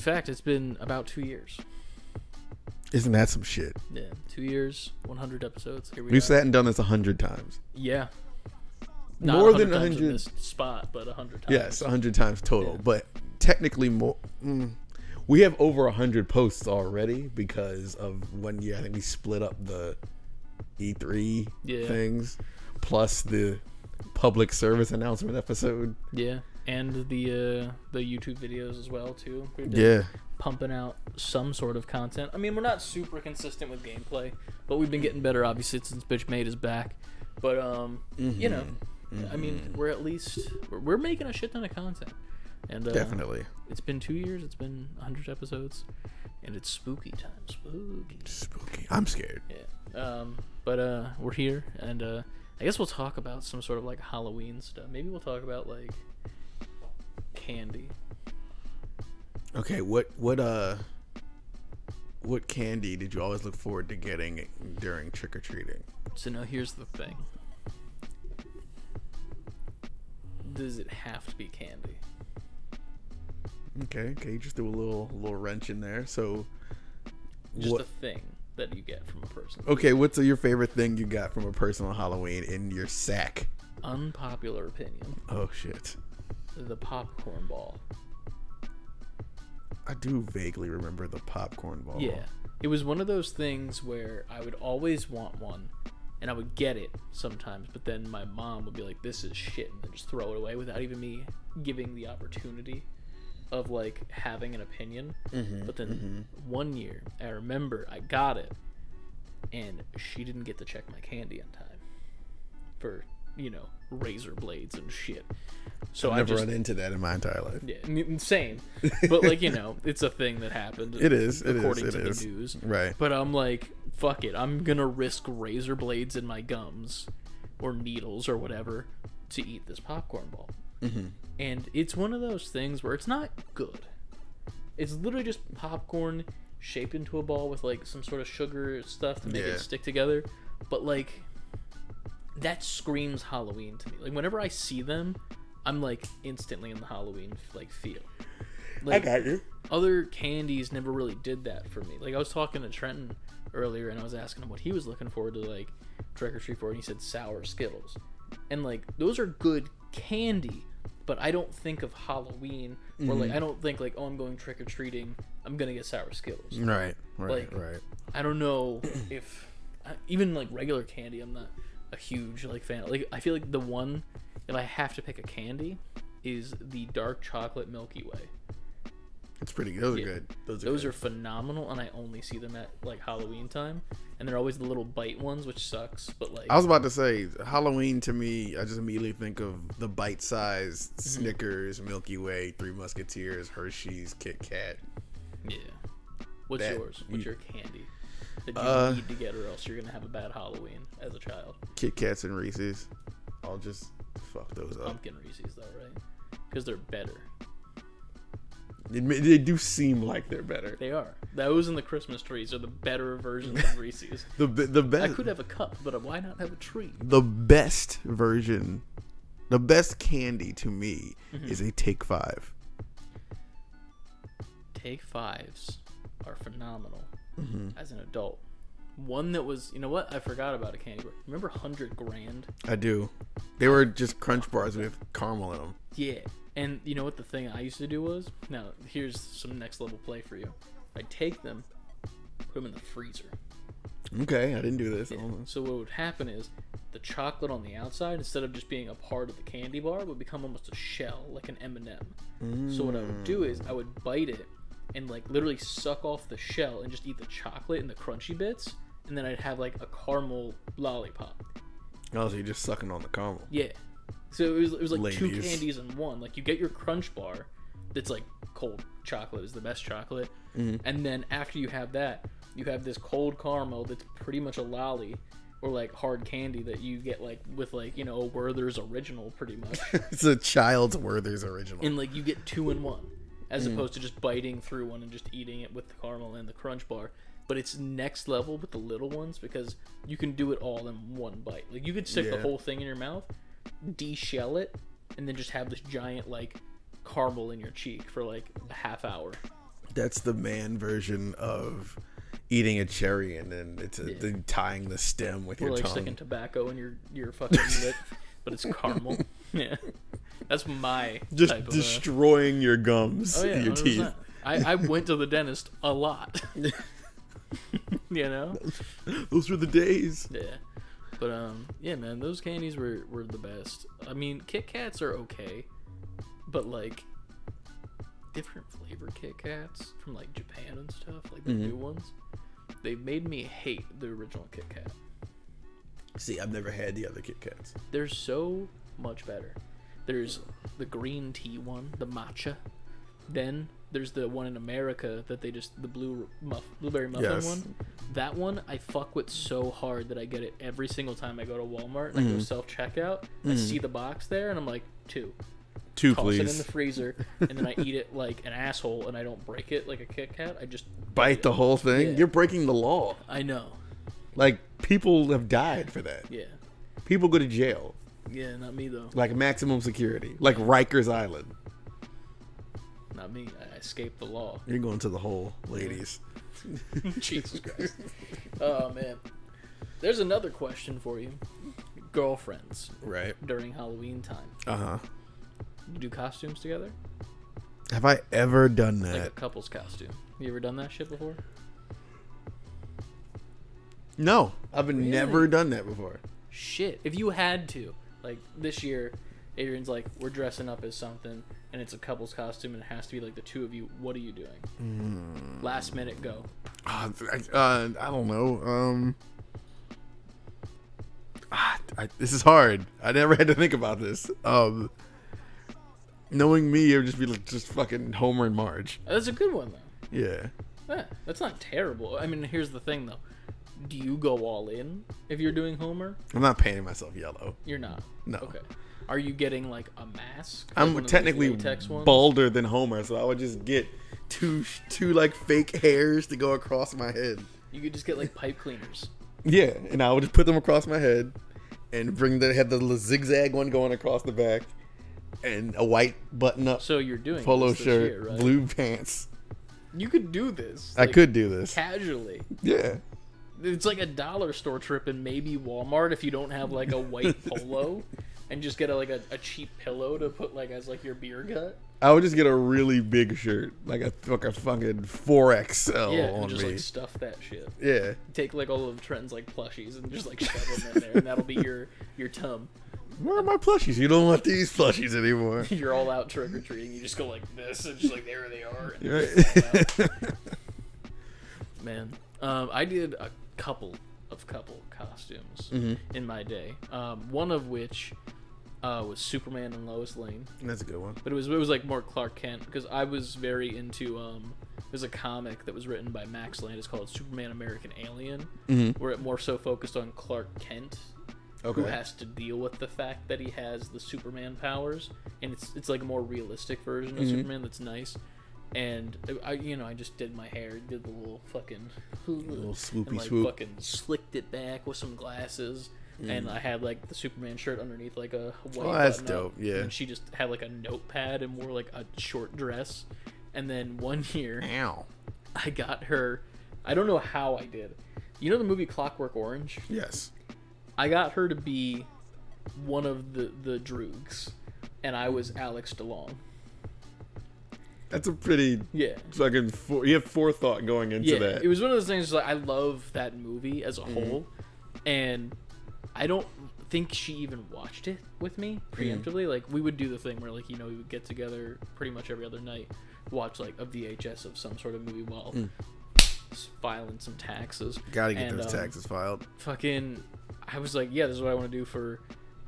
fact, it's been about two years. Isn't that some shit? Yeah, two years, 100 episodes. Here we We've are. sat and done this a hundred times. Yeah. More than 100 times 100 in this spot, but a hundred times. Yes, a hundred times total. Yeah. But technically, more. Mm, we have over a hundred posts already because of one year. I think we split up the E3 Yeah. things plus the public service announcement episode. Yeah, and the uh, the YouTube videos as well too. We've been Yeah, pumping out some sort of content. I mean, we're not super consistent with gameplay, but we've been getting better obviously since Bitch Made is back. But um, you know, I mean, we're at least we're, we're making a shit ton of content, and uh, definitely. It's been two years. It's been 100 episodes, and it's spooky time. Spooky. Spooky. I'm scared. Yeah. Um, but uh, we're here, and uh, I guess we'll talk about some sort of like Halloween stuff. Maybe we'll talk about like candy. Okay, what what uh what candy did you always look forward to getting during trick or treating? So now here's the thing. Does it have to be candy? Okay, okay, you just threw a little little wrench in there. So, Just what? a thing that you get from a person. Okay, what's your favorite thing you got from a person on Halloween in your sack? Unpopular opinion: Oh shit, the popcorn ball. I do vaguely remember the popcorn ball. Yeah, it was one of those things where I would always want one, and I would get it sometimes, but then my mom would be like, "This is shit," and then just throw it away without even me giving the opportunity of like having an opinion. Mm-hmm, but then mm-hmm. one year, I remember I got it, and she didn't get to check my candy on time for you know razor blades and shit. So I've I never just run into that in my entire life. yeah, same, but like you know, it's a thing that happened. It is, it is, according it to is. the news. Right. But I'm like, fuck it. I'm gonna risk razor blades in my gums, or needles, or whatever, to eat this popcorn ball. Mm-hmm. And it's one of those things where it's not good. It's literally just popcorn shaped into a ball with like some sort of sugar stuff to make Yeah. it stick together. But like, that screams Halloween to me. Like whenever I see them, I'm like instantly in the Halloween like feel. Like, I got you. other candies never really did that for me. Like I was talking to Trenton earlier, and I was asking him what he was looking forward to, like trick or treat for, and he said sour Skittles, and like those are good candy, but I don't think of Halloween or like I don't think like oh I'm going trick or treating, I'm gonna get sour Skittles. Right, right, Like- right. I don't know if uh, even like regular candy, I'm not a huge like fan. Like I feel like the one if I have to pick a candy is the dark chocolate Milky Way. It's pretty good. Those Yeah. are good. Those are Those good. are phenomenal, and I only see them at like Halloween time, and they're always the little bite ones, which sucks. But like, I was about to say Halloween to me. I just immediately think of the bite-sized Mm-hmm. Snickers, Milky Way, Three Musketeers, Hershey's, Kit Kat. yeah. What's that- yours? What's you- your candy that you Uh, need to get, or else you're gonna have a bad Halloween as a child? Kit Kats and Reese's. I'll just fuck those up. Pumpkin Reese's, though, right? Because they're better. They, they do seem like they're better. They are. Those and the Christmas trees are the better versions of Reese's. The the best I could have a cup, but why not have a tree? the best version, the best candy to me Mm-hmm. is a Take Five. Take fives are phenomenal Mm-hmm. as an adult. One that was, you know what? I forgot about a candy bar. Remember Hundred Grand? I do. They were just crunch bars with caramel in them. Yeah. And you know what the thing I used to do was? Now, here's some next level play for you. I'd take them, put them in the freezer. Okay, I didn't do this. Yeah. So what would happen is the chocolate on the outside, instead of just being a part of the candy bar, would become almost a shell, like an M&M. So what I would do is I would bite it and like literally suck off the shell and just eat the chocolate and the crunchy bits, and then I'd have like a caramel lollipop. Oh, so you're just sucking on the caramel. Yeah. So it was, it was like two candies in one. Like you get your crunch bar, that's like cold chocolate is the best chocolate, Mm-hmm. and then after you have that, you have this cold caramel that's pretty much a lolly, or like hard candy that you get like with like you know a Werther's original pretty much, it's a child's Werther's original. and like you get two in one, as mm. opposed to just biting through one and just eating it with the caramel and the crunch bar. But it's next level with the little ones because you can do it all in one bite. Like you could stick the whole thing in your mouth, de-shell it, and then just have this giant like caramel in your cheek for like a half hour. That's the man version of eating a cherry and then it's a, Yeah. then tying the stem with Or your like tongue. sticking tobacco in your your fucking lip, but it's caramel. yeah, that's my just type of, uh, destroying your gums, Oh yeah, your 100%. teeth. I, I went to the dentist a lot. you know? Those were the days. Yeah. But um yeah man, those candies were, were the best. I mean Kit Kats are okay. But like different flavor Kit Kats from like Japan and stuff, like the new ones, they made me hate the original Kit Kat. See, I've never had the other Kit Kats. They're so much better. There's the green tea one, the matcha. Then there's the one in America that they just the blue muff, blueberry muffin Yes. one. That one I fuck with so hard that I get it every single time I go to Walmart and mm. I go self checkout. I see the box there and I'm like two. Two, Toss it in the freezer and then I eat it like an asshole and I don't break it like a Kit Kat. I just Bite the whole thing. Yeah. You're breaking the law. I know. Like people have died for that. Yeah. People go to jail, Yeah, not me though. like maximum security, like Rikers Island. Not me. I escaped the law. You're going to the hole, ladies. Jesus Christ. Oh man. There's another question for you. Girlfriends Right. during Halloween time. Uh huh. You do costumes together? Have I ever done that? Like a couple's costume. You ever done that shit before? no, I've never done that before. Shit. If you had to, like this year, Adrian's like, we're dressing up as something and it's a couple's costume and it has to be like the two of you. What are you doing? Hmm. Last minute go. Uh, I- uh, I don't know. Um, ah, I, this is hard. I never had to think about this. Um, knowing me, it would just be like just fucking Homer and Marge. That's a good one though. Yeah. Yeah, that's not terrible. I mean, here's the thing though. Do you go all in if you're doing Homer? I'm not painting myself yellow. You're not. No. Okay. Are you getting like a mask? Like I'm one of those technically balder than Homer, so I would just get two two like fake hairs to go across my head. You could just get like pipe cleaners. Yeah, and I would just put them across my head, and bring the had the zigzag one going across the back, and a white button up So you're doing polo shirt, year, right? blue pants. You could do this. I could do this. casually. Yeah. It's like a dollar store trip and maybe Walmart if you don't have like a white polo, and just get a, like a, a cheap pillow to put like as like your beer gut. I would just get a really big shirt, like a like a fucking four XL Yeah, on and just me. like stuff that shit. yeah. Take like all of Trenton's like plushies and just like shove them in there, and that'll be your your tum. Where are my plushies? You don't want these plushies anymore. You're all out trick or treating. You just go like this, and just like there they are. Right. they fall out. Man, um, I did a couple of couple costumes Mm-hmm. in my day. Um, one of which uh, was Superman and Lois Lane, That's a good one. but it was it was like more Clark Kent because I was very into. Um, there's a comic that was written by Max Landis called Superman American Alien, Mm-hmm. where it more so focused on Clark Kent Okay. who has to deal with the fact that he has the Superman powers, and it's it's like a more realistic version of Mhm. Superman that's nice. And I, you know, I just did my hair, did the little fucking, little swoopy and like swoop. fucking slicked it back with some glasses, and I had like the Superman shirt underneath like a white. Mm. Oh, that's dope, yeah. And she just had like a notepad and wore like a short dress, And then one year, Ow. I got her. I don't know how I did. You know the movie Clockwork Orange? Yes. I got her to be one of the the Droogs, and I was Alex DeLarge. That's a pretty Yeah. fucking. For, you have forethought going into Yeah, that. it was one of those things. Like I love that movie as a Mm-hmm. whole, and I don't think she even watched it with me Mm-hmm. preemptively. Like we would do the thing where like you know we would get together pretty much every other night, watch like a VHS of some sort of movie while s- filing some taxes. Mm. Gotta get And, those um, taxes filed. Fucking, I was like, yeah, this is what I want to do for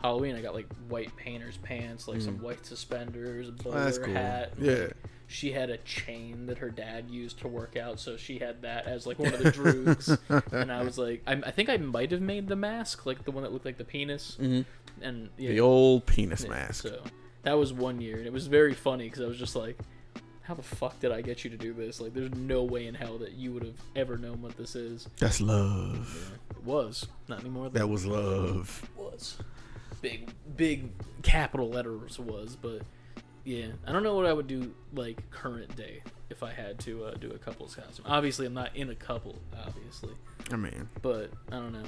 Halloween. I got like white painter's pants, like some white suspenders, a bowler Mm. That's cool. hat. Yeah. like, she had a chain that her dad used to work out, so she had that as like one of the droogs. and I was like, I, I think I might have made the mask, like the one that looked like the penis. Mhm. And yeah, The old penis yeah, mask. So that was one year, and it was very funny because I was just like, how the fuck did I get you to do this? Like, there's no way in hell that you would have ever known what this is. That's love. It was not anymore. That was love. was big big capital letters was but yeah i don't know what i would do like current day if i had to uh, do a couple's costume obviously i'm not in a couple obviously. I mean, but i don't know.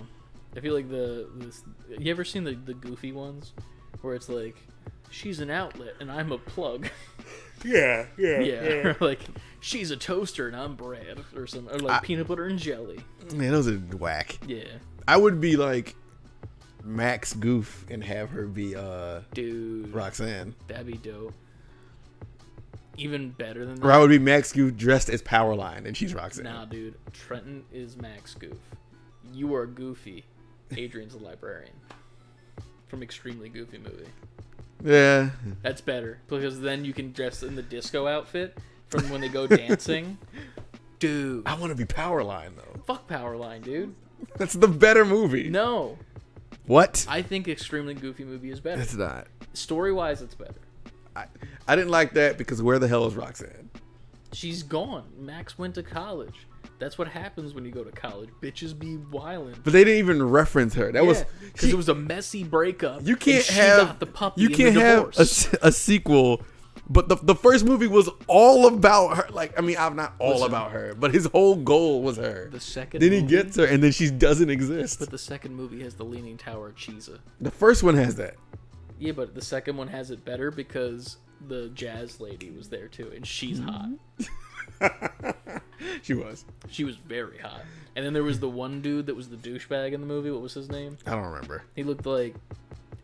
I feel like the this, you ever seen the, the goofy ones? Where it's like she's an outlet and i'm a plug. Yeah, yeah, yeah, or like she's a toaster and i'm bread or some or like I- peanut butter and jelly. Man, those are whack. yeah. I would be like Max Goof and have her be uh dude Roxanne. that'd be dope even better than that Or I would be Max Goof dressed as Powerline and she's Roxanne. Nah, dude. Trenton is Max Goof. You are Goofy. Adrian's the librarian. From Extremely Goofy movie. Yeah. That's better because then you can dress in the disco outfit from when they go dancing. Dude, I want to be Powerline though. fuck Powerline, dude. That's the better movie. No, What? I think Extremely Goofy movie is better. It's not. Story wise, it's better. I, I didn't like that because where the hell is Roxanne? She's gone. Max went to college. That's what happens when you go to college. Bitches be wildin'. But they didn't even reference her. That was because it was a messy breakup. You can't she have got the puppy. You can't have a, a sequel. But the the first movie was all about her. Like I mean, I'm not all Listen. about her, but his whole goal was her. The second then he movie- gets her, and then she doesn't exist. But the second movie has the Leaning Tower of Cheesa. the first one has that. Yeah, but the second one has it better because the jazz lady was there too, and she's mm-hmm. hot. She was. She was very hot. And then there was the one dude that was the douchebag in the movie. What was his name? I don't remember. He looked like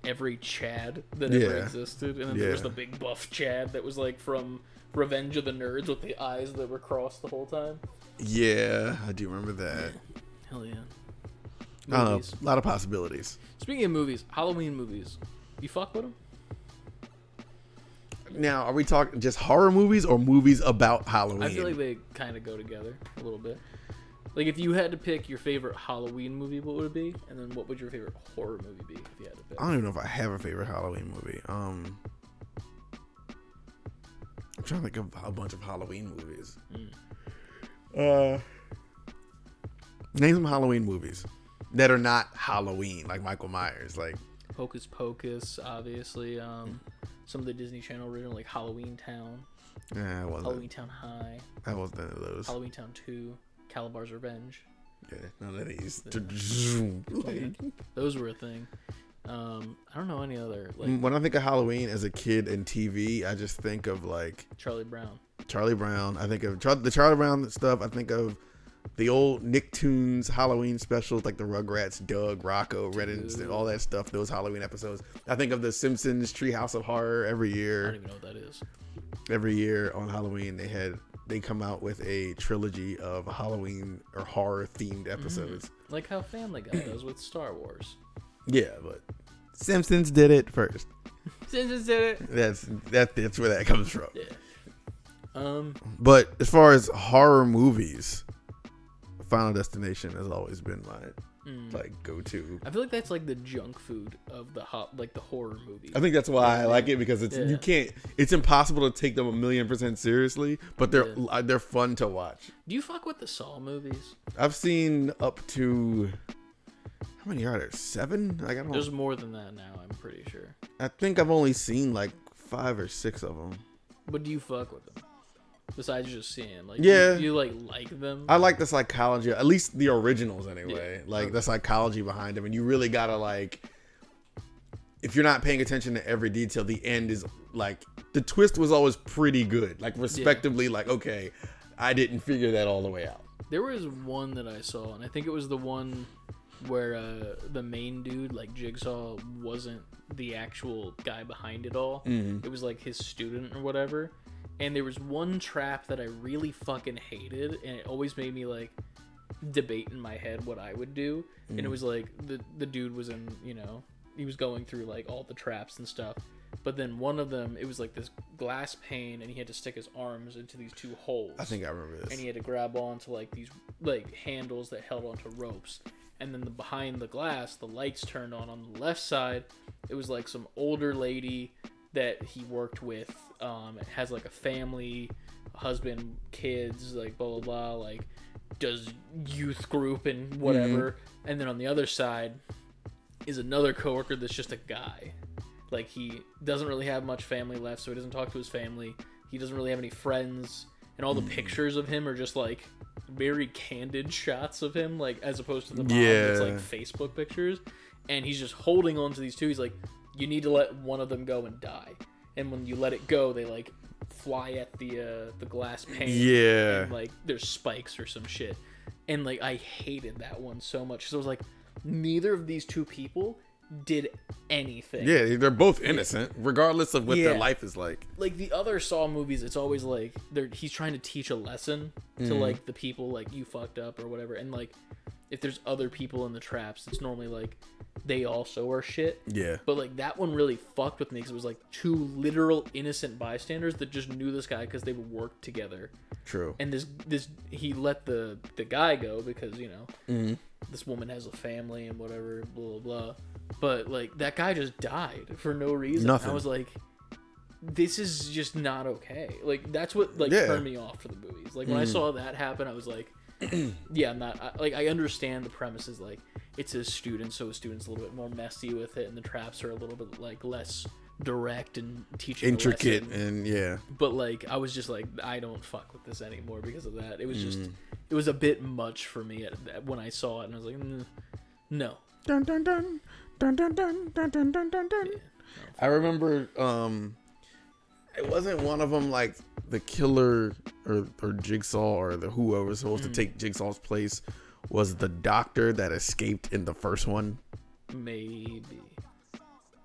every Chad that ever Yeah. existed. And then there was the big buff Chad that was like from Revenge of the Nerds with the eyes that were crossed the whole time. Yeah, I do remember that. Hell yeah. Uh, Movies. a lot of possibilities. Speaking of movies, Halloween movies. You fuck with them? Now, are we talking just horror movies or movies about Halloween? I feel like they kind of go together a little bit. Like if you had to pick your favorite Halloween movie, what would it be? And then what would your favorite horror movie be if you had to pick? I don't even know if I have a favorite Halloween movie. Um, I'm trying to think of a bunch of Halloween movies. Uh, name some Halloween movies that are not Halloween, like Michael Myers. Like, Hocus Pocus, obviously. Um, some of the Disney Channel original like Halloween Town, yeah, I wasn't. Halloween Town High, I wasn't into those. Halloween Town Two, Kalabar's Revenge. Yeah, none of these. Those were a thing. Um, I don't know any other like when I think of Halloween as a kid and TV, I just think of like Charlie Brown. Charlie Brown. I think of Char- the Charlie Brown stuff. I think of the old Nicktoons Halloween specials, like the Rugrats, Doug, Rocko, Reddit, Dude. all that stuff. Those Halloween episodes. I think of the Simpsons Treehouse of Horror every year. I don't even know what that is. Every year on Halloween, they had they come out with a trilogy of Halloween or horror themed Mm-hmm. episodes. Like how Family Guy does with Star Wars. Yeah, but Simpsons did it first. Simpsons did it. That's that. That's where that comes from. Yeah. Um, But as far as horror movies, Final Destination has always been my mm. like go to. I feel like that's like the junk food of the hot, like the horror movie. I think that's why I like it because it's Yeah. you can't. It's impossible to take them a million percent seriously, but they're uh, they're fun to watch. Do you fuck with the Saw movies? I've seen up to how many are there? Seven? Like I don't. There's more than that now. I'm pretty sure. I think I've only seen like five or six of them. But do you fuck with them? Besides just seeing, like, Yeah. you, you like like them. I like the psychology, at least the originals anyway. Yeah. Like the psychology behind them, and you really gotta like. If you're not paying attention to every detail, the end is like the twist was always pretty good. Like respectively, like okay, I didn't figure that all the way out. There was one that I saw, and I think it was the one where uh, the main dude, like Jigsaw, wasn't the actual guy behind it all. Mm-hmm. It was like his student or whatever. And there was one trap that I really fucking hated, and it always made me like debate in my head what I would do. And it Mm-hmm. was like the the dude was in, you know, he was going through like all the traps and stuff. But then one of them, it was like this glass pane, and he had to stick his arms into these two holes I think I remember this. and he had to grab onto like these like handles that held onto ropes and then the behind the glass the lights turned on on the left side it was like some older lady that he worked with um it has like a family husband kids like blah blah blah like does youth group and whatever. And then on the other side is another coworker that's just a guy. Like he doesn't really have much family left so he doesn't talk to his family. He doesn't really have any friends. And all the pictures of him are just like very candid shots of him like as opposed to the mom that's like facebook pictures. And he's just holding on to these two. He's like you need to let one of them go and die and when you let it go they like fly at the uh the glass pane Yeah. and like there's spikes or some shit and like i hated that one so much because i was like neither of these two people did anything Yeah, they're both innocent, regardless of what their life is like. like the other Saw movies, it's always like they're he's trying to teach a lesson to Mm-hmm. like the people like you fucked up or whatever, and like if there's other people in the traps, it's normally like they also are shit. Yeah. But like that one really fucked with me because it was like two literal innocent bystanders that just knew this guy because they would work together, True. and this this he let the the guy go because you know Mm-hmm. this woman has a family and whatever blah blah blah. But like that guy just died for no reason. Nothing. I was like, this is just not okay. Like that's what like Yeah. turned me off for the movies. Like when I saw that happen, I was like, yeah, I'm not I, like I understand the premise is like it's a student, so a student's a little bit more messy with it, and the traps are a little bit like less direct and teaching Intricate and yeah. But like I was just like I don't fuck with this anymore because of that. It was just Mm. it was a bit much for me at, at- when I saw it, and I was like, mm, no. Dun dun dun dun dun dun dun dun dun dun dun. I remember um it wasn't one of them like the killer or or Jigsaw or the whoever was supposed to mm. take Jigsaw's place was the doctor that escaped in the first one. Maybe.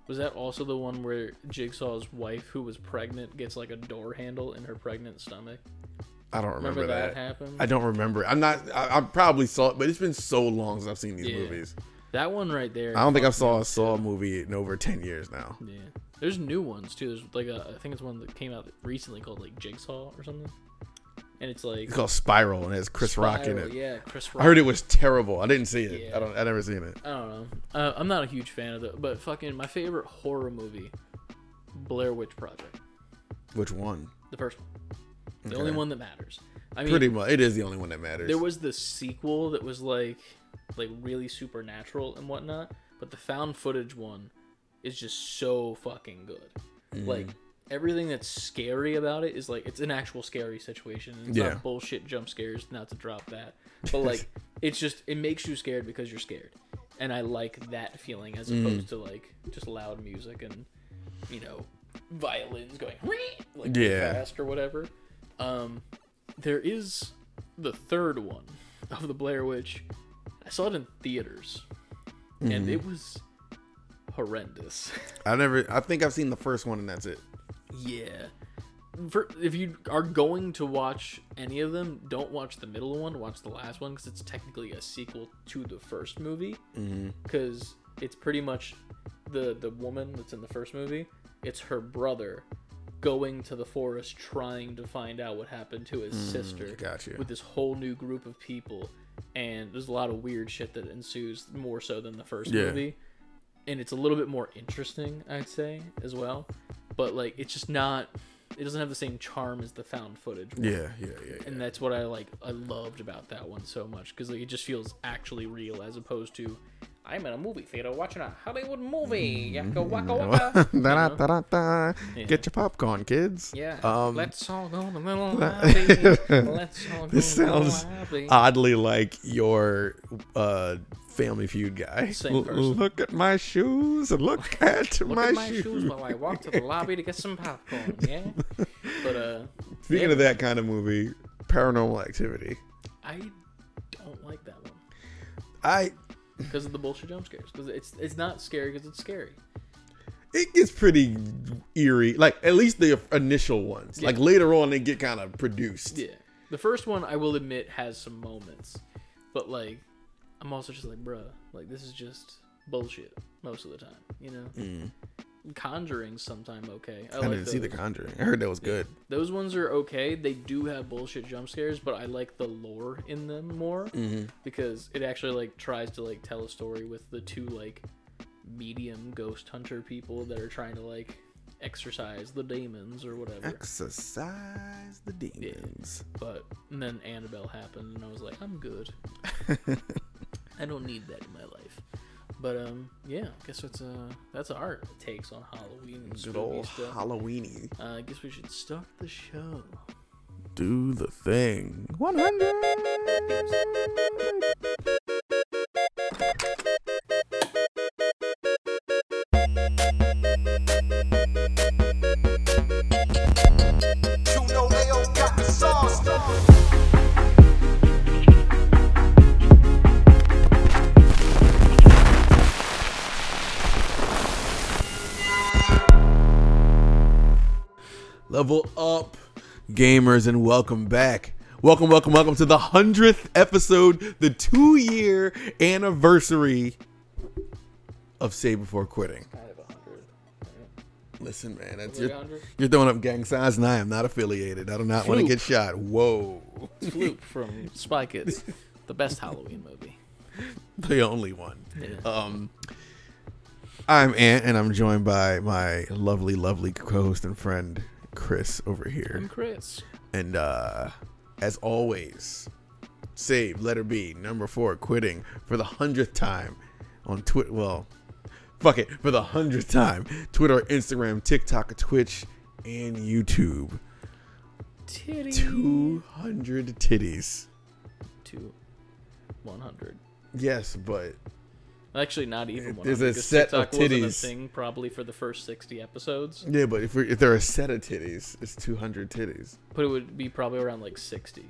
Was that also the one where Jigsaw's wife, who was pregnant, gets like a door handle in her pregnant stomach? I don't remember, Remember, that. that, happened? I don't remember. I'm not. I, I probably saw it, but it's been so long since I've seen these Yeah. movies. that one right there. I don't think I saw a Saw too. movie in over ten years now. Yeah. There's new ones too. There's like a, I think it's one that came out recently called like Jigsaw or something. And it's like It's called Spiral and it has Chris Rock in it. Yeah, Chris Rock. I heard it was terrible. I didn't see it. Yeah. I don't. I never seen it. I don't know. Uh, I'm not a huge fan of it, but fucking my favorite horror movie, Blair Witch Project, Which one? the first one, the Okay. only one that matters. I mean, Pretty much. It is the only one that matters. there was the sequel that was like, like really supernatural and whatnot, but the found footage one is just so fucking good. Mm. Like everything that's scary about it is like it's an actual scary situation. It's Yeah. not bullshit jump scares. Not to drop that, but like it's just it makes you scared because you're scared, and I like that feeling as Mm. opposed to like just loud music and you know violins going like Yeah. fast or whatever. Um, there is the third one of the Blair Witch. I saw it in theaters, Mm-hmm. and it was horrendous. I never. I think I've seen the first one and that's it. Yeah. For, if you are going to watch any of them, don't watch the middle one. Watch the last one because it's technically a sequel to the first movie. Mm-hmm. Because it's pretty much the the woman that's in the first movie. It's her brother going to the forest trying to find out what happened to his mm, sister. gotcha. With this whole new group of people, and there's a lot of weird shit that ensues more so than the first Yeah. movie and it's a little bit more interesting, I'd say, as well. But like, it's just not. It doesn't have the same charm as the found footage. one. Yeah, yeah, yeah. yeah. And that's what I like. I loved about that one so much because like, it just feels actually real as opposed to I'm in a movie theater watching a Hollywood movie. Yaka waka waka. Da, da, da, da. Get your popcorn, kids. Yeah. Um, Let's all go to the little lobby. Let's all go this sounds oddly like your uh, Family Feud guy. Same L-. Look at my shoes look at Look my, at my shoes. shoes while I walk to the lobby to get some popcorn. Yeah. But uh, Speaking yeah, of that kind of movie, Paranormal Activity. I don't like that one I because of the bullshit jump scares. Because it's it's not scary because it's scary. it gets pretty eerie. Like at least the initial ones. Like later on, they get kind of produced. Yeah. The first one, I will admit, has some moments, but like, I'm also just like, bruh, like this is just bullshit most of the time. You know. Mm. Conjuring sometime okay. I, I like didn't see The. Conjuring. I heard that was good. Those ones are okay. They do have bullshit jump scares, but I like the lore in them more mm-hmm. because it actually like tries to like tell a story with the two like medium ghost hunter people that are trying to like exorcise the demons or whatever. Exercise the demons. But and then Annabelle happened, and I was like, I'm good. I don't need that in my life. But um, yeah, I guess that's uh that's our takes on Halloween and Good spooky old stuff. Halloweeny. uh, I guess we should start the show. Do the thing. 100. Level up, gamers, and welcome back. Welcome, welcome, welcome to the 100th episode, the two year anniversary of Say Before Quitting. I have a hundred. Listen, man, that's, Like you're, 100? throwing up gang signs, and I am not affiliated. I do not want to get shot. Whoa. Floop from Spy Kids, the best Halloween movie. the only one. Yeah. Um, I'm Ant, and I'm joined by my lovely, lovely co-host and friend Chris over here. I'm Chris. And uh, as always, save letter B number four, quitting for the hundredth time on Twitter. Well, fuck it, for the hundredth time. Twitter, Instagram, TikTok, Twitch, and YouTube. Titty. Two hundred titties. to 100. Yes, but Actually, not even one. There's a set of TikTok wasn't a titties. thing probably for the first 60 episodes, yeah, but if we're, if there are a set of titties, it's two hundred titties. but it would be probably around like 60.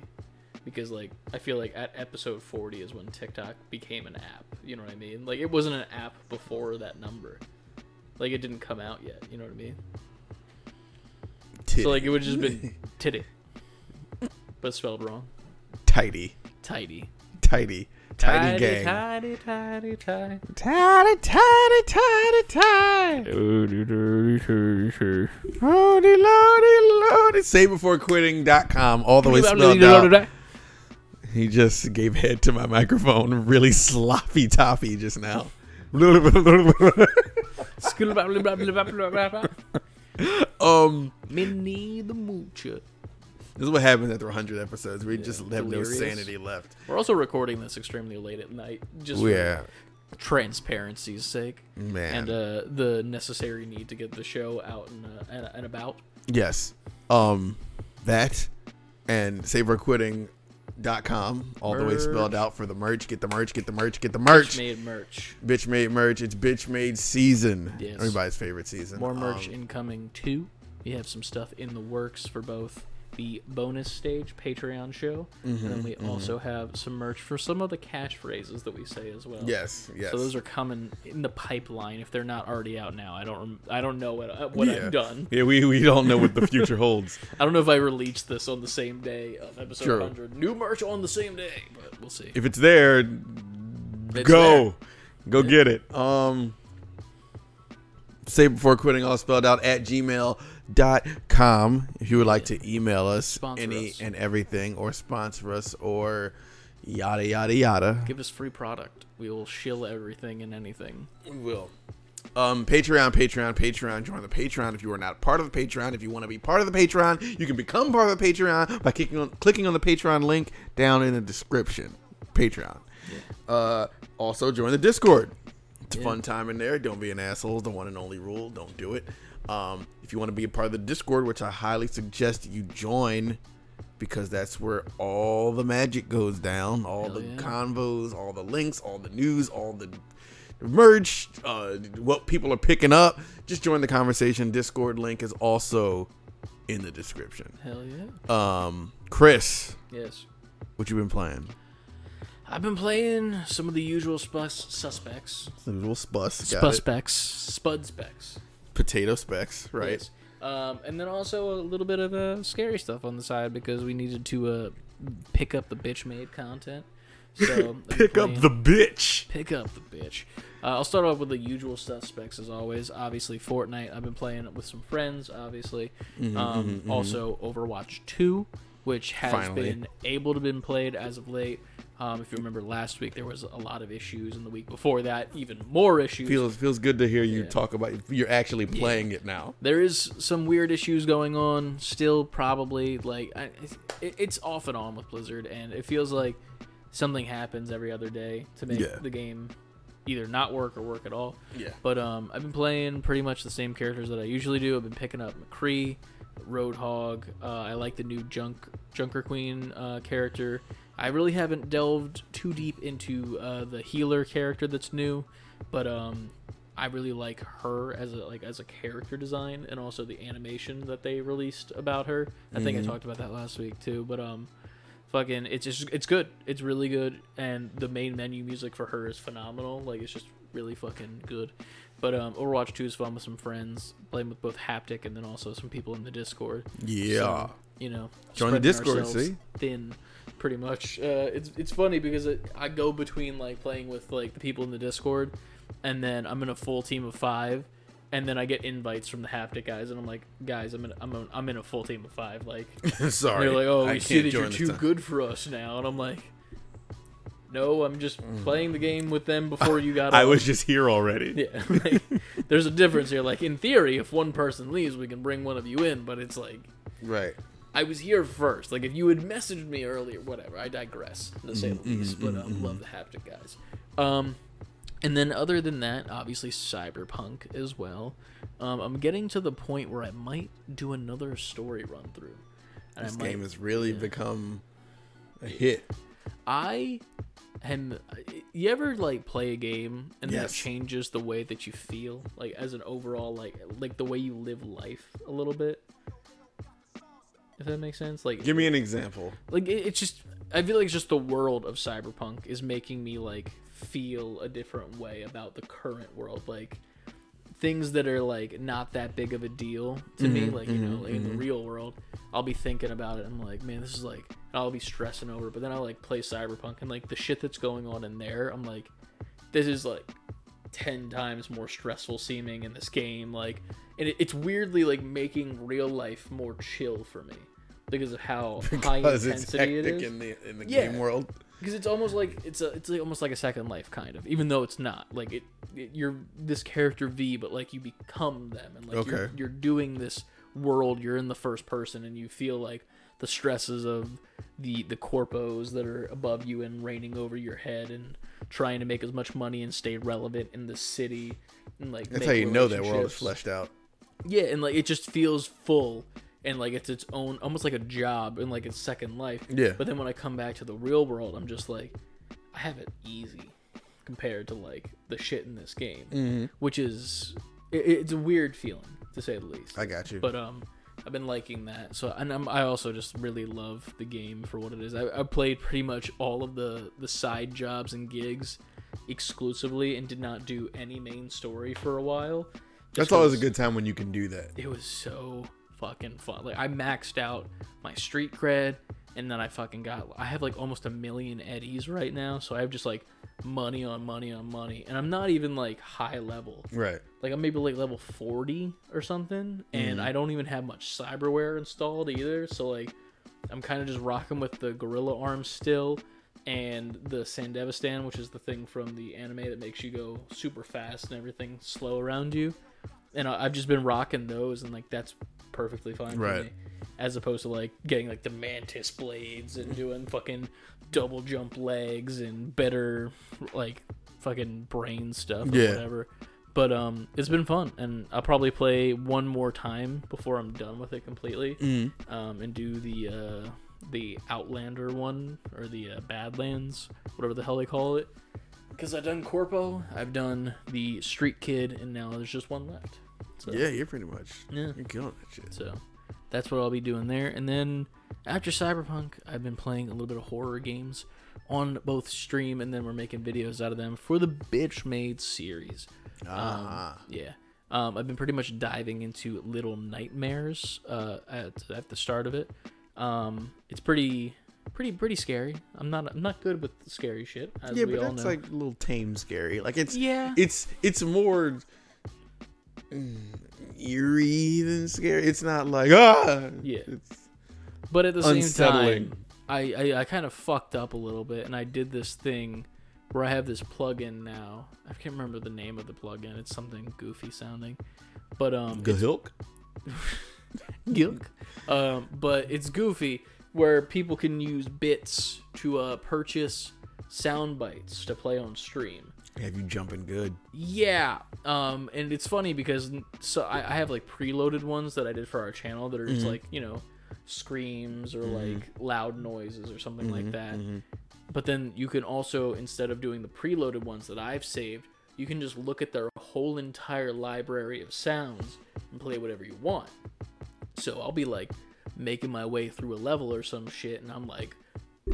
Because like I feel like at episode 40 is when TikTok became an app. You know what I mean? Like it wasn't an app before that number. Like it didn't come out yet. You know what I mean? Titty. So like it would just been titty, but spelled wrong. tidy, Tidy. tidy, tidy gang. Tidy, tidy, tidy. Tidy, tidy, tidy, tidy. Lordy, lordy, lordy. Say before quitting.com, all the way spelled out. He just gave head to my microphone, really sloppy toppy just now. um, Minnie the Moocher. This is what happens after 100 episodes. We just have delirious. no sanity left. We're also recording this extremely late at night, just Yeah, for transparency's sake, man. and uh, the necessary need to get the show out and, uh, and, and about. Yes. Um that and saveorquitting.com all the way spelled out for the merch. Get the merch, get the merch, get the merch. Bitch made merch. Bitch made merch. It's bitch made season. Yes. Everybody's favorite season. More merch Um, incoming too. We have some stuff in the works for both the bonus stage Patreon show, and then we Mm-hmm, also have some merch for some of the cash phrases that we say as well. Yes, yes. So those are coming in the pipeline if they're not already out now. I don't rem- I don't know what uh, what yeah. I've done. Yeah, we, we don't know what the future holds. I don't know if I released this on the same day of episode True. 100. New merch on the same day, but we'll see. If it's there, It's go. Go get it. Um say before quitting all spelled out at gmail.com if you would like to email us Sponsor any us. and everything or sponsor us or yada yada yada. Give us free product. We will shill everything and anything. We will. Um, Patreon, Patreon, Patreon. Join the Patreon if you are not part of the Patreon. If you want to be part of the Patreon, you can become part of the Patreon by clicking on clicking on the Patreon link down in the description. Patreon. Uh, also join the Discord. It's a Yeah. fun time in there. Don't be an asshole. The one and only rule. Don't do it. Um, if you want to be a part of the Discord, which I highly suggest you join, because that's where all the magic goes down. All Hell the yeah. convos, all the links, all the news, all the merch, uh, what people are picking up. Just join the conversation. Discord link is also in the description. Hell yeah. Um, Chris, Yes. what you been playing? I've been playing some of the usual spus- suspects. The usual spus, got it. Spuspecks. Potato specs, right? Yes. Um, and then also a little bit of uh, scary stuff on the side because we needed to uh, pick up the bitch made content. So Pick up the bitch. pick up the bitch. Uh, I'll start off with the usual suspects as always. Obviously, Fortnite. I've been playing it with some friends. Obviously, Mm-hmm, um, also Overwatch Two, which has Finally. been able to been played as of late. Um, if you remember last week, there was a lot of issues, and the week before that, even more issues. Feels feels good to hear you Yeah. talk about you're actually playing it now. there is some weird issues going on still probably like I, it, it's off and on with blizzard and it feels like something happens every other day to make Yeah. the game either not work or work at all Yeah. but um i've been playing pretty much the same characters that i usually do i've been picking up mccree roadhog uh, i like the new junk junker queen uh, character i really haven't delved too deep into uh, the healer character that's new but um I really like her as a like as a character design and also the animation that they released about her. I think I talked about that last week too, but um fucking it's just it's good. It's really good and the main menu music for her is phenomenal. Like it's just really fucking good. But um Overwatch 2 is fun with some friends, playing with both Haptic and then also some people in the Discord. Yeah. So, you know, Join the Discord, see? Thin, pretty much. Uh, it's it's funny because it, I go between like playing with like the people in the Discord, and then I'm in a full team of five, and then I get invites from the haptic guys, and I'm like, guys, I'm in I'm in, I'm in a full team of five. Like Sorry. they're like, oh, we see that you're too time. good for us now, and I'm like. No, I'm just Mm. playing the game with them before you got. I on." was just here already. Yeah, like, there's a difference here. Like in theory, if one person leaves, we can bring one of you in. But it's like Right. I was here first. Like if you had messaged me earlier, whatever. I digress to say the least. But um, love the haptic guys. Um, and then other than that, obviously Cyberpunk as well. Um, I'm getting to the point where I might do another story run through. And This might, game has really become a hit. I am. You ever like play a game and that changes the way that you feel, like as an overall, like like the way you live life a little bit. If that makes sense, like Give me an example. like it, it's just I feel like it's just the world of cyberpunk is making me like feel a different way about the current world. Like things that are like not that big of a deal to me mm-hmm, like you know mm-hmm, like in the mm-hmm. real world I'll be thinking about it I'm like man this is like I'll be stressing over it, but then I like play cyberpunk and like the shit that's going on in there I'm like this is like 10 times more stressful seeming in this game. Like and it, it's weirdly like making real life more chill for me because of how high Because it's intensity it hectic is in the in the Yeah. game world. because it's almost like it's a it's like almost like a second life kind of even though it's not like it, it you're this character v but like you become them and like you're, you're doing this world you're in the first person and you feel like the stresses of the the corpos that are above you and reigning over your head and trying to make as much money and stay relevant in the city and like That's how you know that world is fleshed out. Yeah, and like it just feels full and like it's its own almost like a job and like its second life. Yeah. But then when I come back to the real world, I'm just like I have it easy compared to like the shit in this game, Mm-hmm. which is it, it's a weird feeling to say the least. I got you. But um, I've been liking that. So and I'm, I also just really love the game for what it is. I, I played pretty much all of the the side jobs and gigs exclusively and did not do any main story for a while. That's always a good time when you can do that. it was so fucking fun. Like I maxed out my street cred, and then I fucking got. I have like almost a million eddies right now, so I have just like money on money on money, and I'm not even like high level. Right. Like I'm maybe like level 40 or something, and mm-hmm. I don't even have much cyberware installed either. So like I'm kind of just rocking with the gorilla arms still. And the Sandevistan, which is the thing from the anime that makes you go super fast and everything slow around you, and I've just been rocking those, and like that's perfectly fine Right. for me. As opposed to like getting like the mantis blades and doing fucking double jump legs and better like fucking brain stuff or Yeah. whatever. But um, it's been fun, and I'll probably play one more time before I'm done with it completely, Mm. um, and do the uh, the Outlander one or the uh, Badlands, whatever the hell they call it. Because I've done Corpo, I've done the Street Kid, and now there's just one left. So, Yeah, you're pretty much. Yeah. You're killing that shit. So that's what I'll be doing there. And then after Cyberpunk, I've been playing a little bit of horror games on both stream and then we're making videos out of them for the Bitch Made series. Ah. Yeah. Um, I've been pretty much diving into Little Nightmares uh, at, at the start of it. Um, it's pretty, pretty, pretty scary. I'm not, I'm not good with scary shit. As yeah, but that's like a little tame scary. Like it's Yeah. it's it's more eerie than scary. It's not like ah. Yeah. It's, But at the same unsettling. time, I, I, I kind of fucked up a little bit, and I did this thing where I have this plugin now. I can't remember the name of the plugin. It's something goofy sounding, but um, it's Gahilk. Gilk. Um, but it's goofy where people can use bits to uh, purchase sound bites to play on stream. Have you jumping good? Yeah, um, and it's funny because so I, I have like preloaded ones that I did for our channel that are just mm-hmm. like you know screams or mm-hmm. like loud noises or something like mm-hmm. that. But then you can also instead of doing the preloaded ones that I've saved, you can just look at their whole entire library of sounds and play whatever you want. So I'll be like making my way through a level or some shit, and I'm like,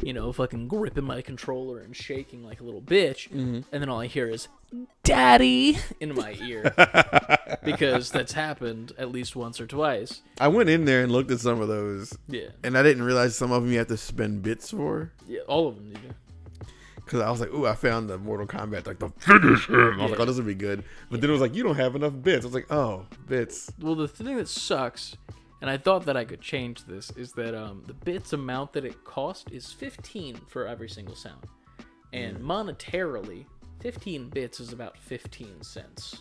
you know, fucking gripping my controller and shaking like a little bitch, mm-hmm. and then all I hear is "Daddy" in my ear because that's happened at least once or twice. I went in there and looked at some of those, Yeah, and I didn't realize some of them you have to spend bits for. yeah, all of them you do. Because I was like, ooh, I found the Mortal Kombat, like the finish him. I was like, oh, this would be good. But then it was like, you don't have enough bits. I was like, oh, bits. Well, the thing that sucks, and I thought that I could change this, is that um, the bits amount that it cost is 15 for every single sound. And monetarily, 15 bits is about 15 cents.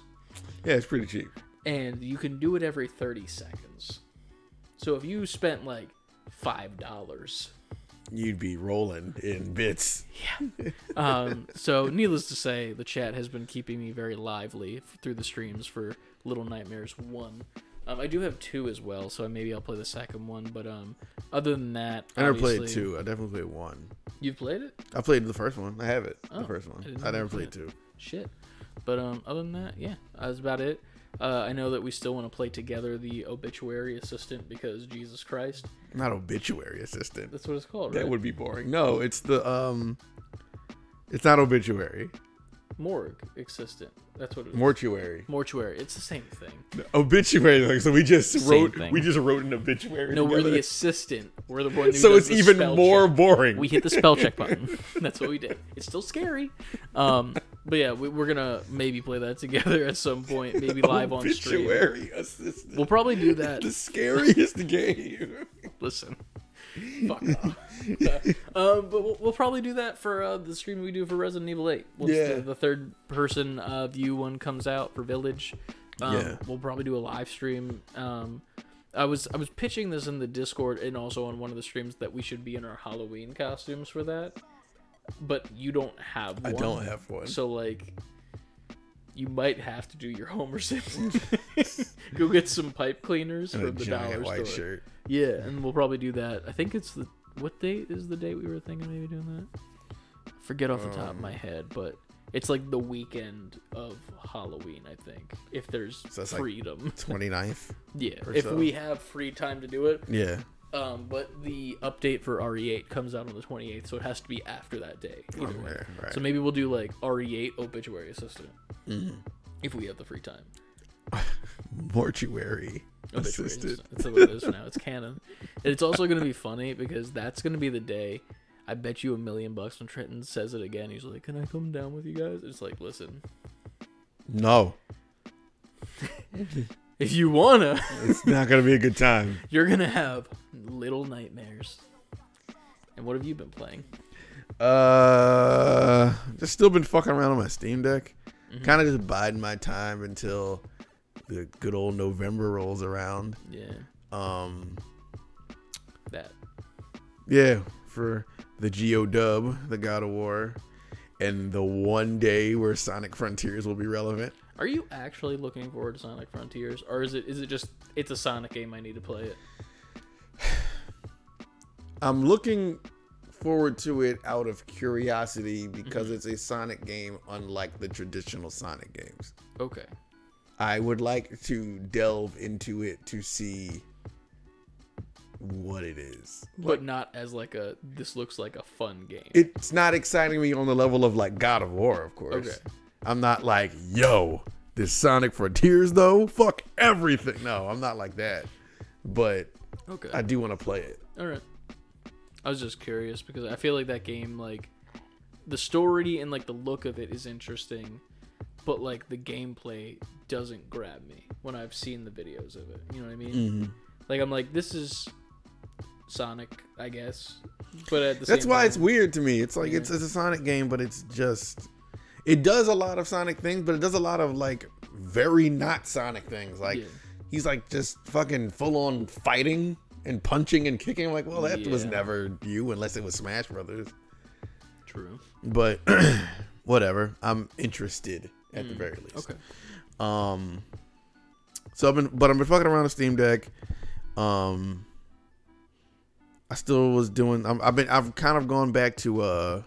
Yeah, it's pretty cheap. And you can do it every 30 seconds. So if you spent like $5, You'd be rolling in bits. Yeah. um, so needless to say, the chat has been keeping me very lively through the streams for Little Nightmares one. Um, I do have two as well, so maybe I'll play the second one. But um, other than that, I never played two. I definitely played one. You've played it? I played the first one. I have it. Oh, the first one. I I, never played played two. Shit. But um, other than that, yeah, that's about it. Uh, I know that we still want to play together the obituary assistant because Jesus Christ, Not obituary assistant. that's what it's called, That would be boring. No, it's the um. It's not obituary. Morgue assistant. That's what it is. Mortuary. Mortuary. It's the same thing. Obituary. Like, so we just Same wrote. thing. We just wrote an obituary. No, we're the assistant. We're the one. Who So it's even more check. boring. We hit the spell check button. That's what we did. It's still scary. Um, but yeah, we, we're gonna maybe play that together at some point, maybe live on stream. obituary assistant. We'll probably do that. the scariest game. Listen, fuck off. um, but we'll, we'll probably do that for uh, the stream we do for Resident Evil 8. Once Yeah. the, the third person uh, view one comes out for Village, um, Yeah. we'll probably do a live stream. Um, I was I was pitching this in the Discord and also on one of the streams that we should be in our Halloween costumes for that. But you don't have I don't have one. So like you might have to do your Homer Simpson. Go get some pipe cleaners And from the dollar store. shirt. Yeah, and we'll probably do that. I think it's the what date is the date we were thinking maybe doing that? I forget off the top of Um, my head, but it's like the weekend of Halloween, I think. If there's So that's like- freedom. 29th. yeah. If so. we have free time to do it. Yeah. Um, but the update for RE8 comes out on the 28th, so it has to be after that day. Either way. Right. So maybe we'll do like RE8 obituary assistant Mm-hmm. if we have the free time. Mortuary Obituary assistant. assistant. That's what it is now. It's canon. And it's also going to be funny because that's going to be the day. I bet you a million bucks when Trenton says it again. He's like, "Can I come down with you guys?" It's like, listen, No, if you wanna, it's not gonna be a good time. you're gonna have little nightmares. And what have you been playing? Uh, just still been fucking around on my Steam Deck. Mm-hmm. Kind of just biding my time until the good old November rolls around. Yeah, Um, that. yeah, for the Geo Dub, the God of War, and the one day where Sonic Frontiers will be relevant. Are you actually looking forward to Sonic Frontiers, or is it is it just it's a Sonic game I need to play it? I'm looking forward to it out of curiosity because mm-hmm. it's a Sonic game unlike the traditional Sonic games. Okay. I would like to delve into it to see what it is. But not as like a this looks like a fun game. It's not exciting me on the level of like God of War, of course. Okay. I'm not like, yo, this Sonic Frontiers though, fuck everything. No, I'm not like that. But okay. I do want to play it. All right. I was just curious because I feel like that game, like the story and like the look of it is interesting, but like the gameplay doesn't grab me when I've seen the videos of it. You know what I mean? Mm-hmm. Like I'm like, this is Sonic, I guess, but at the That's why time, it's weird to me. It's like Yeah. it's, it's a Sonic game, but it's just it does a lot of Sonic things, but it does a lot of like very not Sonic things. Like Yeah. he's like just fucking full on fighting and punching and kicking. I'm like, well, that was never you unless it was Smash Brothers. True. But whatever. I'm interested at the very least. Mm, Okay. Um. So I've been, but I've been fucking around the Steam Deck. Um. I still was doing. I'm, I've been. I've kind of gone back to uh.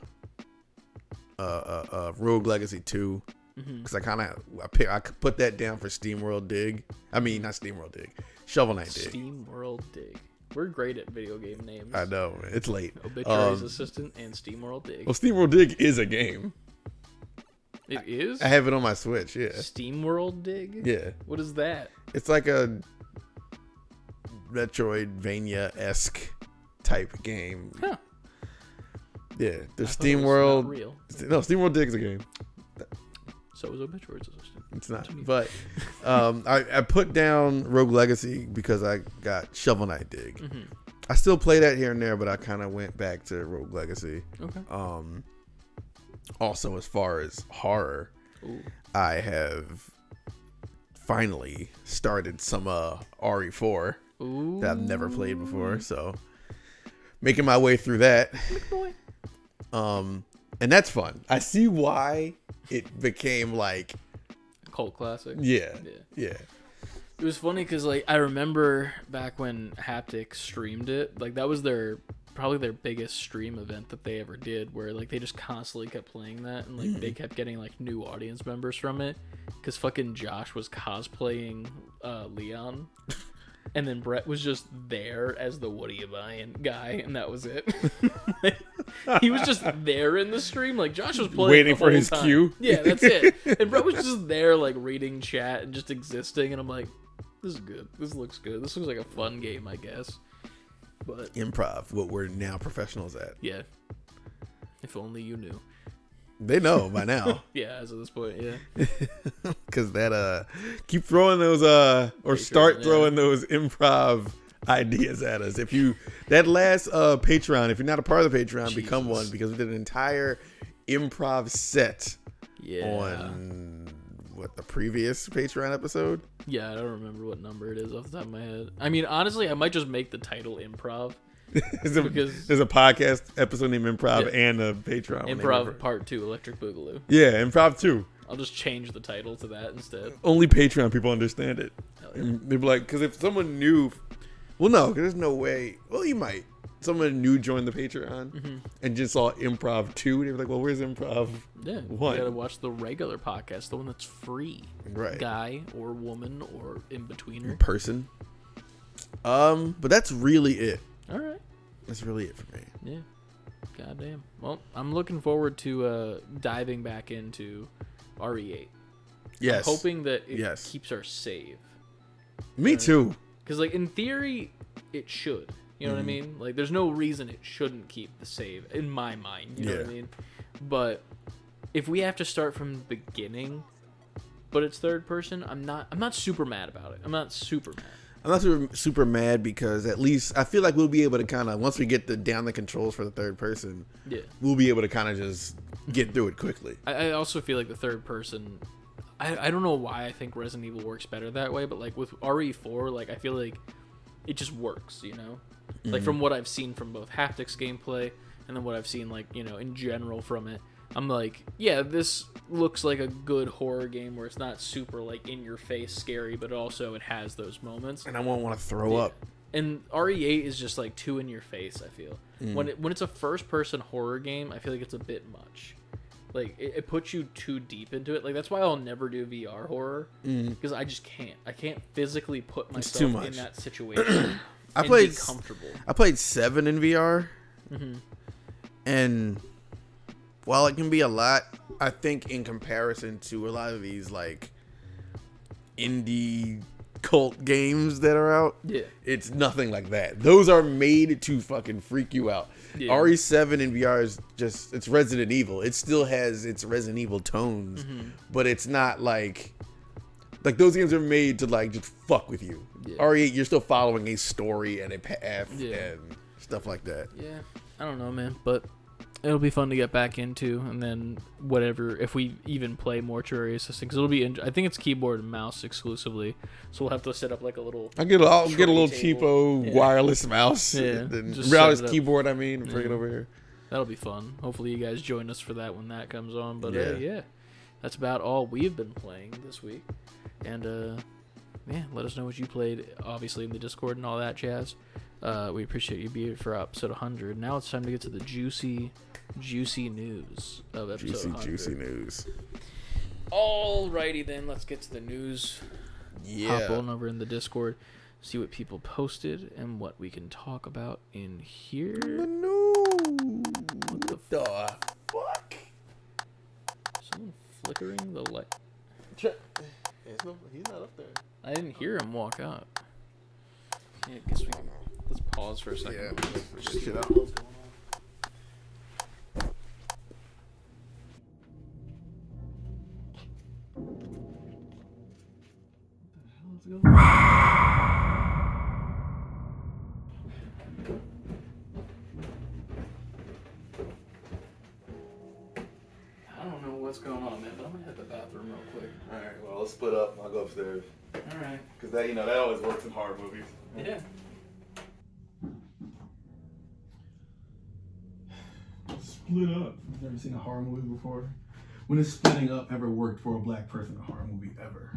Uh, uh, uh Rogue Legacy 2 Mhm. because I kind of I, pick, I put that down for Steam World Dig. I mean, not Steam World Dig, Shovel Knight Dig. Steam World Dig. We're great at video game names. I know man. it's late. Obituaries Um, Assistant and Steam World Dig. well, Steam World Dig is a game. It is I have it on my Switch. Yeah, Steam World Dig. yeah. What is that? It's like a Metroidvania esque type game. Huh. Yeah, there's Steam was World. real. No, Steam World Dig's a game. So is Obituaries Assistant. It's not. But um, I, I put down Rogue Legacy because I got Shovel Knight Dig. Mhm. I still play that here and there, but I kind of went back to Rogue Legacy. Okay. Um, also, as far as horror, Ooh. I have finally started some uh, RE4 Ooh. that I've never played before. So making my way through that. Um, and that's fun. I see why it became like, Cult classic. yeah, Yeah. yeah. It was funny because like I remember back when Haptic streamed it, like that was their probably their biggest stream event that they ever did, where like they just constantly kept playing that and like they kept getting like new audience members from it, because fucking Josh was cosplaying uh, Leon. And then Brett was just there as the what are you buying guy, and that was it. Like, he was just there in the stream, like Josh was playing, Waiting the for whole his time. cue? Yeah, that's it. And Brett was just there, like reading chat and just existing, and I'm like, this is good. This looks good. This looks like a fun game, I guess. But Improv, what we're now professionals at. yeah, if only you knew. They know by now. Yeah, as of this point, yeah. Cause that uh keep throwing those uh or Patreon, start yeah. throwing those improv ideas at us. If you that last uh Patreon, if you're not a part of the Patreon, become one because we did an entire improv set Yeah. on what the previous Patreon episode. Yeah, I don't remember what number it is off the top of my head. I mean, honestly, I might just make the title improv. there's, a, Because- there's a podcast episode named Improv Yeah. and a Patreon. named Improv Part Two, Electric Boogaloo. Yeah, Improv Two. I'll just change the title to that instead. Only Patreon people understand it. Yeah. They'd be like, because if someone new, well, no, 'cause there's no way. Well, you might. Someone new joined the Patreon Mm-hmm. and just saw Improv two. They were like, well, where's Improv? Yeah, What? you gotta watch the regular podcast, the one that's free. Right. Guy or woman or in betweener. Person. Um, but that's really it. All right. That's really it for me. Yeah. Goddamn. Well, I'm looking forward to uh, diving back into RE8. Yes. I'm hoping that it Yes. keeps our save. Me too. Because, like, in theory, it should. You know Mm-hmm. what I mean? Like, there's no reason it shouldn't keep the save, in my mind. You know what I mean? But if we have to start from the beginning, but it's third person, I'm not. I'm not super mad about it. I'm not super mad. I'm not super, super mad because at least I feel like we'll be able to kind of once we get the down the controls for the third person, Yeah. we'll be able to kind of just get through it quickly. I, I also feel like the third person. I, I don't know why I think Resident Evil works better that way, but like with RE4, like I feel like it just works, you know. Like from what I've seen from both haptics gameplay and then what I've seen like you know in general from it, I'm like, yeah, this looks like a good horror game where it's not super like in your face scary, but also it has those moments. And I won't want to throw Yeah. up. And RE8 is just like too in your face. I feel Mm. when it, when it's a first person horror game, I feel like it's a bit much. Like it, it puts you too deep into it. Like that's why I'll never do VR horror because I just can't. I can't physically put Mm. Myself in that situation. I played comfortable. I played seven in VR, Mhm. and while it can be a lot, I think in comparison to a lot of these like indie cult games that are out, Yeah. it's nothing like that. Those are made to fucking freak you out. Yeah. RE7 in VR is just it's Resident Evil. It still has its Resident Evil tones, Mm-hmm. but it's not like like those games are made to like just fuck with you. Yeah. RE8 you're still following a story and a path Yeah. and stuff like that. Yeah, I don't know, man, but it'll be fun to get back into, and then whatever if we even play Mortuary Assistant, because it'll be. In, I think it's keyboard and mouse exclusively, so we'll have to set up like a little. I'll get a, I'll get a little Tray cheapo. Yeah. wireless mouse. Yeah, and wireless keyboard, I mean, and bring it over here. That'll be fun. Hopefully, you guys join us for that when that comes on. But Yeah. uh, yeah, that's about all we've been playing this week, and uh, yeah, let us know what you played. Obviously in the Discord and all that jazz. Uh, we appreciate you being here for episode 100. Now it's time to get to the juicy, juicy news of episode Juicy, 100. juicy news. Alrighty then, let's get to the news. Yeah. Hop Yeah. on over in the Discord, see what people posted and what we can talk about in here. The No. the the fuck? Someone flickering the light. He's not up there. I didn't hear him walk up. Yeah, I guess we can. Let's pause for a second. Yeah, Just shit see out. what the hell's going on. I don't know what's going on, man, but I'm gonna hit the bathroom real quick. All right, well, let's split up. I'll go upstairs All right. because that, you know, that always works in horror movies. Yeah. Split up. You've never seen a horror movie before. When is splitting up ever worked for a black person in a horror movie ever?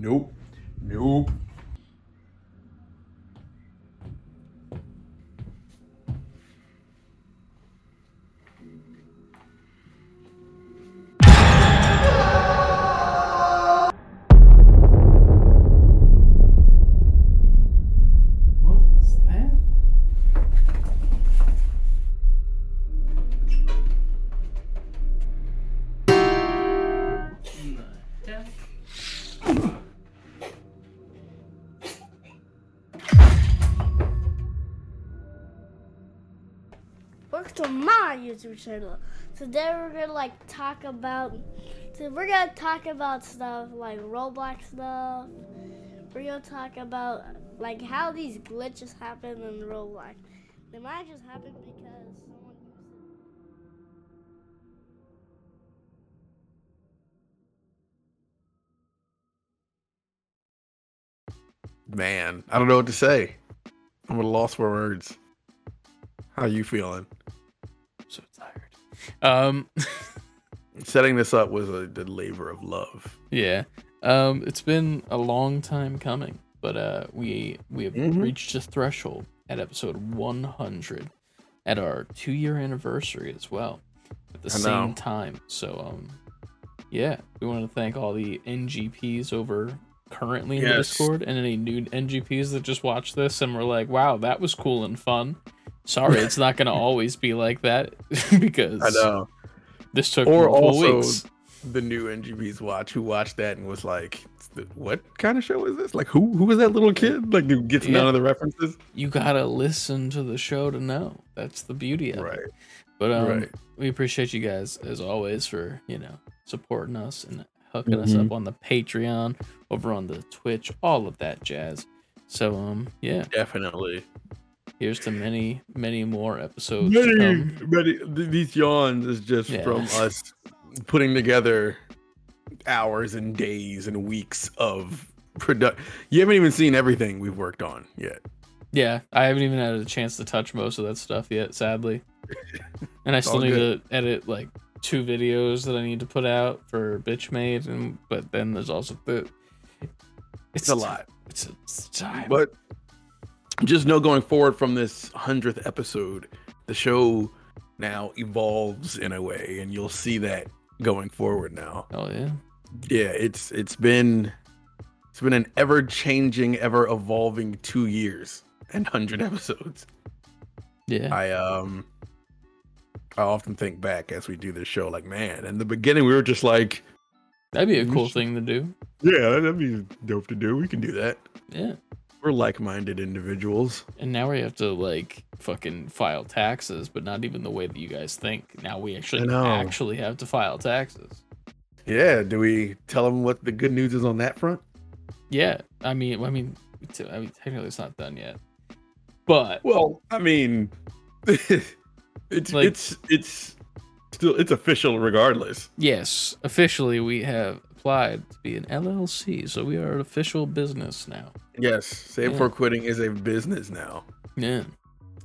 Nope. To my YouTube channel. Today we're gonna like talk about. So we're gonna talk about stuff like Roblox stuff. We're gonna talk about like how these glitches happen in Roblox. They might just happen because someone. Man, I don't know what to say. I'm at a loss for words. How you feeling? So tired. Um, Setting this up was a, the labor of love. yeah. Um, it's been a long time coming, but uh, we we have Mhm. reached a threshold at episode 100 at our two year anniversary as well at the I same know. time. So um, yeah, we want to thank all the NGPs over currently in the Discord and any new NGPs that just watched this and were like, "Wow, that was cool and fun." Sorry, it's not gonna always be like that because I know. this took Or multiple also weeks. the new NGPs watch who watched that and was like, "What kind of show is this? Like, who who was that little kid? Like, who gets none of the references?" You gotta listen to the show to know. That's the beauty of Right. it. But um, Right. we appreciate you guys as always for you know supporting us and hooking us Mhm. up on the Patreon, over on the Twitch, all of that jazz. So um, yeah, Definitely. Here's to many, many more episodes. to Many, come. many, these yawns is just Yeah. from us putting together hours and days and weeks of product. You haven't even seen everything we've worked on yet. Yeah, I haven't even had a chance to touch most of that stuff yet, sadly. And I still need good. to edit like two videos that I need to put out for Bitch Made, and but then there's also the It's a lot. It's a, it's time. But just know going forward from this hundredth episode, the show now evolves in a way, and you'll see that going forward now. Oh yeah. Yeah, it's it's been it's been an ever changing, ever evolving two years and hundred episodes. Yeah. I um I often think back as we do this show, like, man, in the beginning we were just like, That'd be a cool thing to do. Yeah, that'd be dope to do. We can do that. Yeah. We're like minded individuals. And now we have to like fucking file taxes, but not even the way that you guys think. Now we actually actually have to file taxes. Yeah, do we tell them what the good news is on that front? Yeah. I mean, I mean, t- I mean, technically it's not done yet, but Well, I mean, it's Like- it's it's still it's official regardless. yes, officially we have applied to be an LLC, so we are an official business now. Yes, Save Yeah. for Quitting is a business now. Yeah.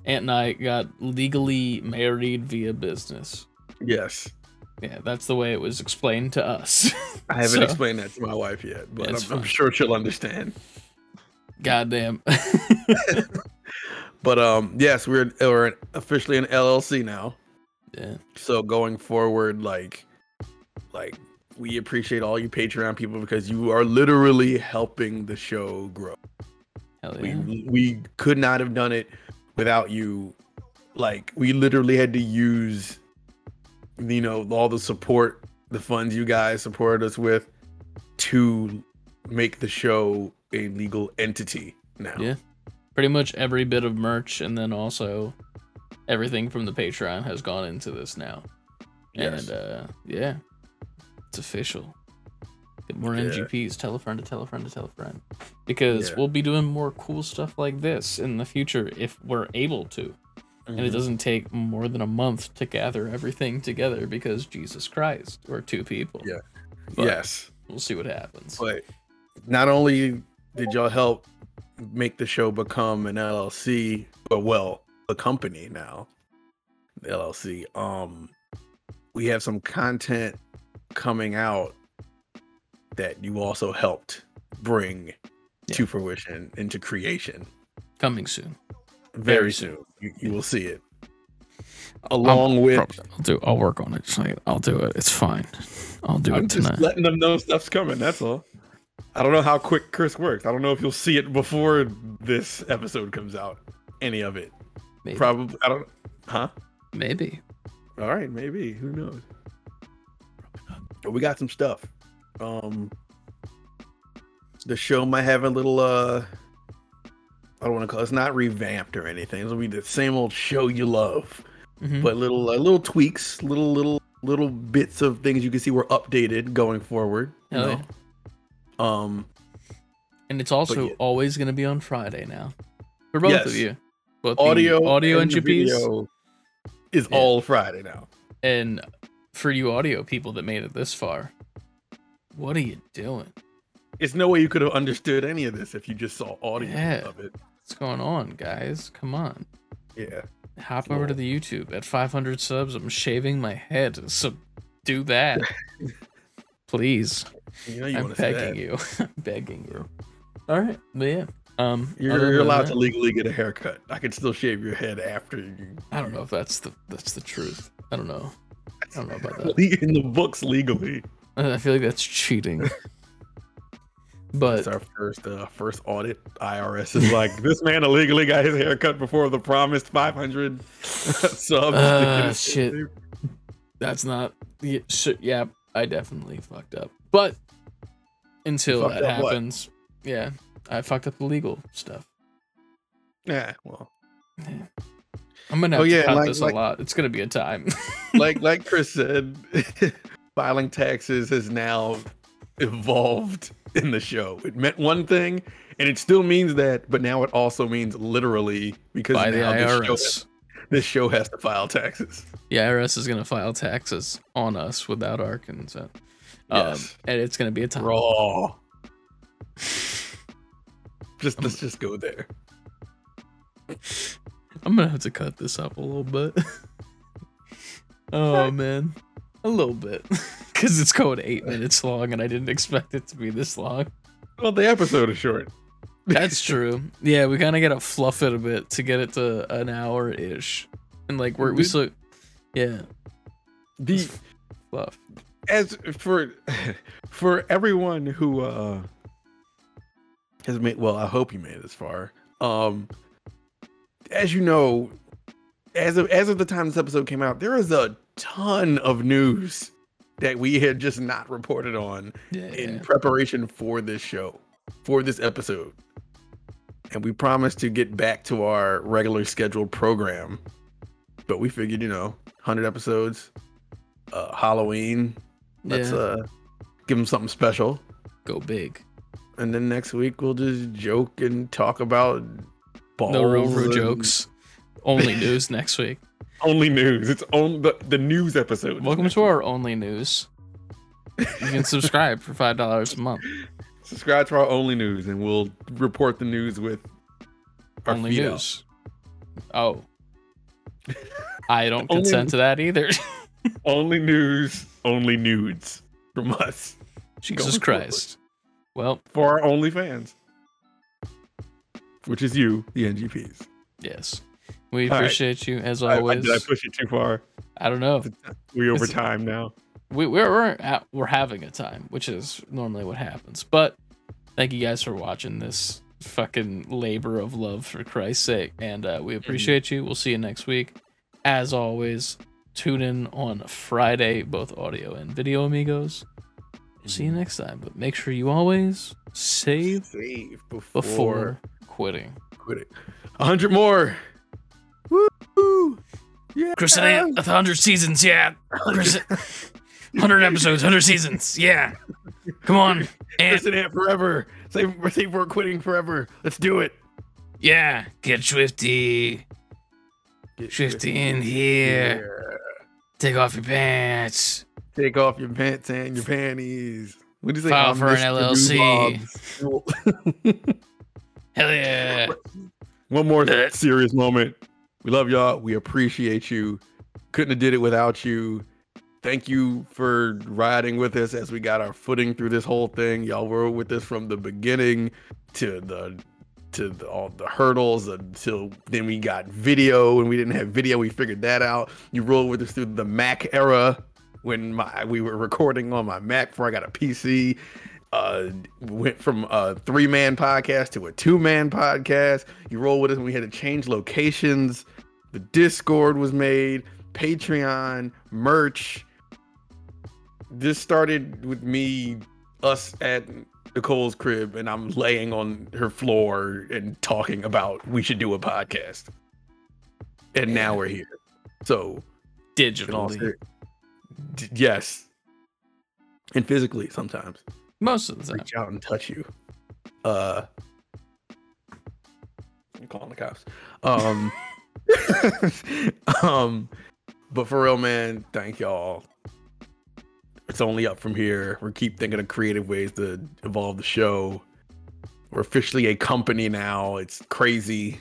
Aunt and I got legally married via business. Yes, Yeah, that's the way it was explained to us. I haven't So- explained that to my wife yet, but I'm, I'm sure she'll understand. Goddamn. But um, yes, we're we're officially an LLC now. yeah. So going forward, like, like we appreciate all you Patreon people because you are literally helping the show grow. Hell yeah. We we could not have done it without you. Like we literally had to use, you know, all the support, the funds you guys supported us with, to make the show a legal entity now. Yeah. Pretty much every bit of merch and then also everything from the Patreon has gone into this now. Yes. And uh yeah. It's official. Get more Yeah. NGPs, tell a friend to tell a friend to tell a friend. Because Yeah. we'll be doing more cool stuff like this in the future if we're able to. And it Mhm. doesn't take more than a month to gather everything together because Jesus Christ, we're two people. Yeah. But yes. We'll see what happens. But not only did y'all help make the show become an LLC, but well, a company now, the LLC. Um, we have some content coming out that you also helped bring to fruition into creation Coming soon. very, Very soon. You, you will see it along with. I'll do. I'll work on it. I'll do it. It's fine. I'll do I'm it just tonight. letting them know stuff's coming. That's all. I don't know how quick Chris works. I don't know if you'll see it before this episode comes out. Any of it. Maybe. Probably. I don't. Huh? Maybe. All right. Maybe. Who knows? But we got some stuff. Um. The show might have a little. uh I don't want to call it's not revamped or anything. It'll be the same old show you love, Mhm. but little uh, little tweaks, little little little bits of things you can see were updated going forward. you know? Um. and it's also yeah. always going to be on Friday now for both Yes. of you. Both audio audio and video is Yeah. all Friday now. and for you audio people that made it this far, what are you doing? It's no way you could have understood any of this if you just saw audio Yeah. of it. What's going on, guys? Come on. Yeah. Hop over to the YouTube. At 500 subs, I'm shaving my head. So do that. Please. You know you I'm want to say begging you. I'm begging you. All right. But yeah. Um, You're, you're allowed that- to legally get a haircut. I can still shave your head after you. I don't know if that's the that's the truth. I don't know. I don't know about that. In the books legally. I feel like that's cheating. But It's our first uh, first audit. IRS is like this man illegally got his hair cut before the promised 500 subs. to get Uh, his shit. that's not. Yeah, sh- yeah, I definitely fucked up. But until that up what? happens, yeah, I fucked up the legal stuff. Yeah, well, I'm gonna have Oh, to yeah, cut like- this like- a lot. It's gonna be a time. like like Chris said, filing taxes has now evolved in the show. It meant one thing, and it still means that, but now it also means literally because by the now this show, this show has to file taxes. The IRS is gonna file taxes on us without our consent. Um, Yes. and it's gonna be a time. Raw. Just let's just go there. I'm gonna have to cut this up a little bit. oh man, a little bit, because it's going eight minutes long, and I didn't expect it to be this long. Well, the episode is short. That's true. Yeah, we kind of gotta fluff it a bit to get it to an hour ish, and like we're we still, yeah, The fluff. as for for everyone who uh has made well i hope you made it this far um as you know as of as of the time this episode came out there is a ton of news that we had just not reported on Yeah, in preparation for this show for this episode and we promised to get back to our regular scheduled program but we figured you know 100 episodes uh halloween let's Yeah. uh give them something special go big. and then next week we'll just joke and talk about balls No for and jokes. Only news next week. only news it's on the, the news episode Welcome to our only news. You can subscribe for five dollars a month. subscribe to our only news and we'll report the news with our only feet out. news. Oh, I don't Only- consent to that either. only news only nudes from us Jesus Going forward. Christ. Well, for our only fans which is you the ngps yes. We All right. appreciate you as I, I, always. did i push it too far I don't know. we over It's- time now We we're we're, at, we're having a time, which is normally what happens. But thank you guys for watching this fucking labor of love for Christ's sake, and uh, Mm-hmm. we appreciate you. We'll see you next week. As always, tune in on Friday, both audio and video amigos. We'll see you Mm-hmm. next time, but make sure you always save save before, before quitting. Quitting. it 100 more Woo! Yeah. Chris, a hundred seasons, yeah. Chris, hundred episodes, hundred seasons, yeah. Come on, and Listen it forever. Save, save for quitting forever. Let's do it. yeah, get Swifty, Get Swifty in here. Take off your pants. Take off your pants and your panties. What do you say? File I'm for an LLC. Hell yeah. One more serious moment. We love y'all. We appreciate you. Couldn't have did it without you. Thank you for riding with us as we got our footing through this whole thing. Y'all were with us from the beginning to the to the, all the hurdles until then we got video and we didn't have video. We figured that out. You rolled with us through the Mac era when my we were recording on my Mac before I got a PC. Uh, went from a three man podcast to a two man podcast. You roll with us when we had to change locations. The Discord was made, Patreon, merch. This started with me, us at Nicole's crib, and I'm laying on her floor and talking about we should do a podcast. And now we're here. So, Digitally. D- yes. And physically sometimes Most of the time. reach out and touch you. Uh, I'm calling the cops. Um, um, but for real, man, thank y'all. It's only up from here. We keep thinking of creative ways to evolve the show. We're officially a company now. It's crazy,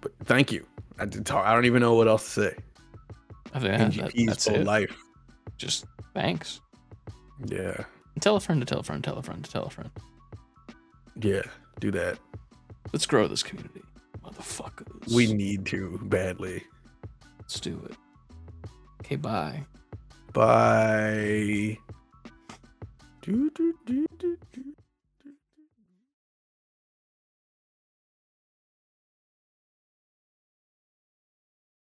but thank you. I talk. I don't even know what else to say. I think that, that- NGP's that's for it. life. Just thanks. Yeah, Tell a friend to tell a friend, tell a friend to tell a friend. yeah. Do that. Let's grow this community. Motherfuckers. We need to badly. Let's do it. Okay, bye. Bye. Do, do, do, do, do.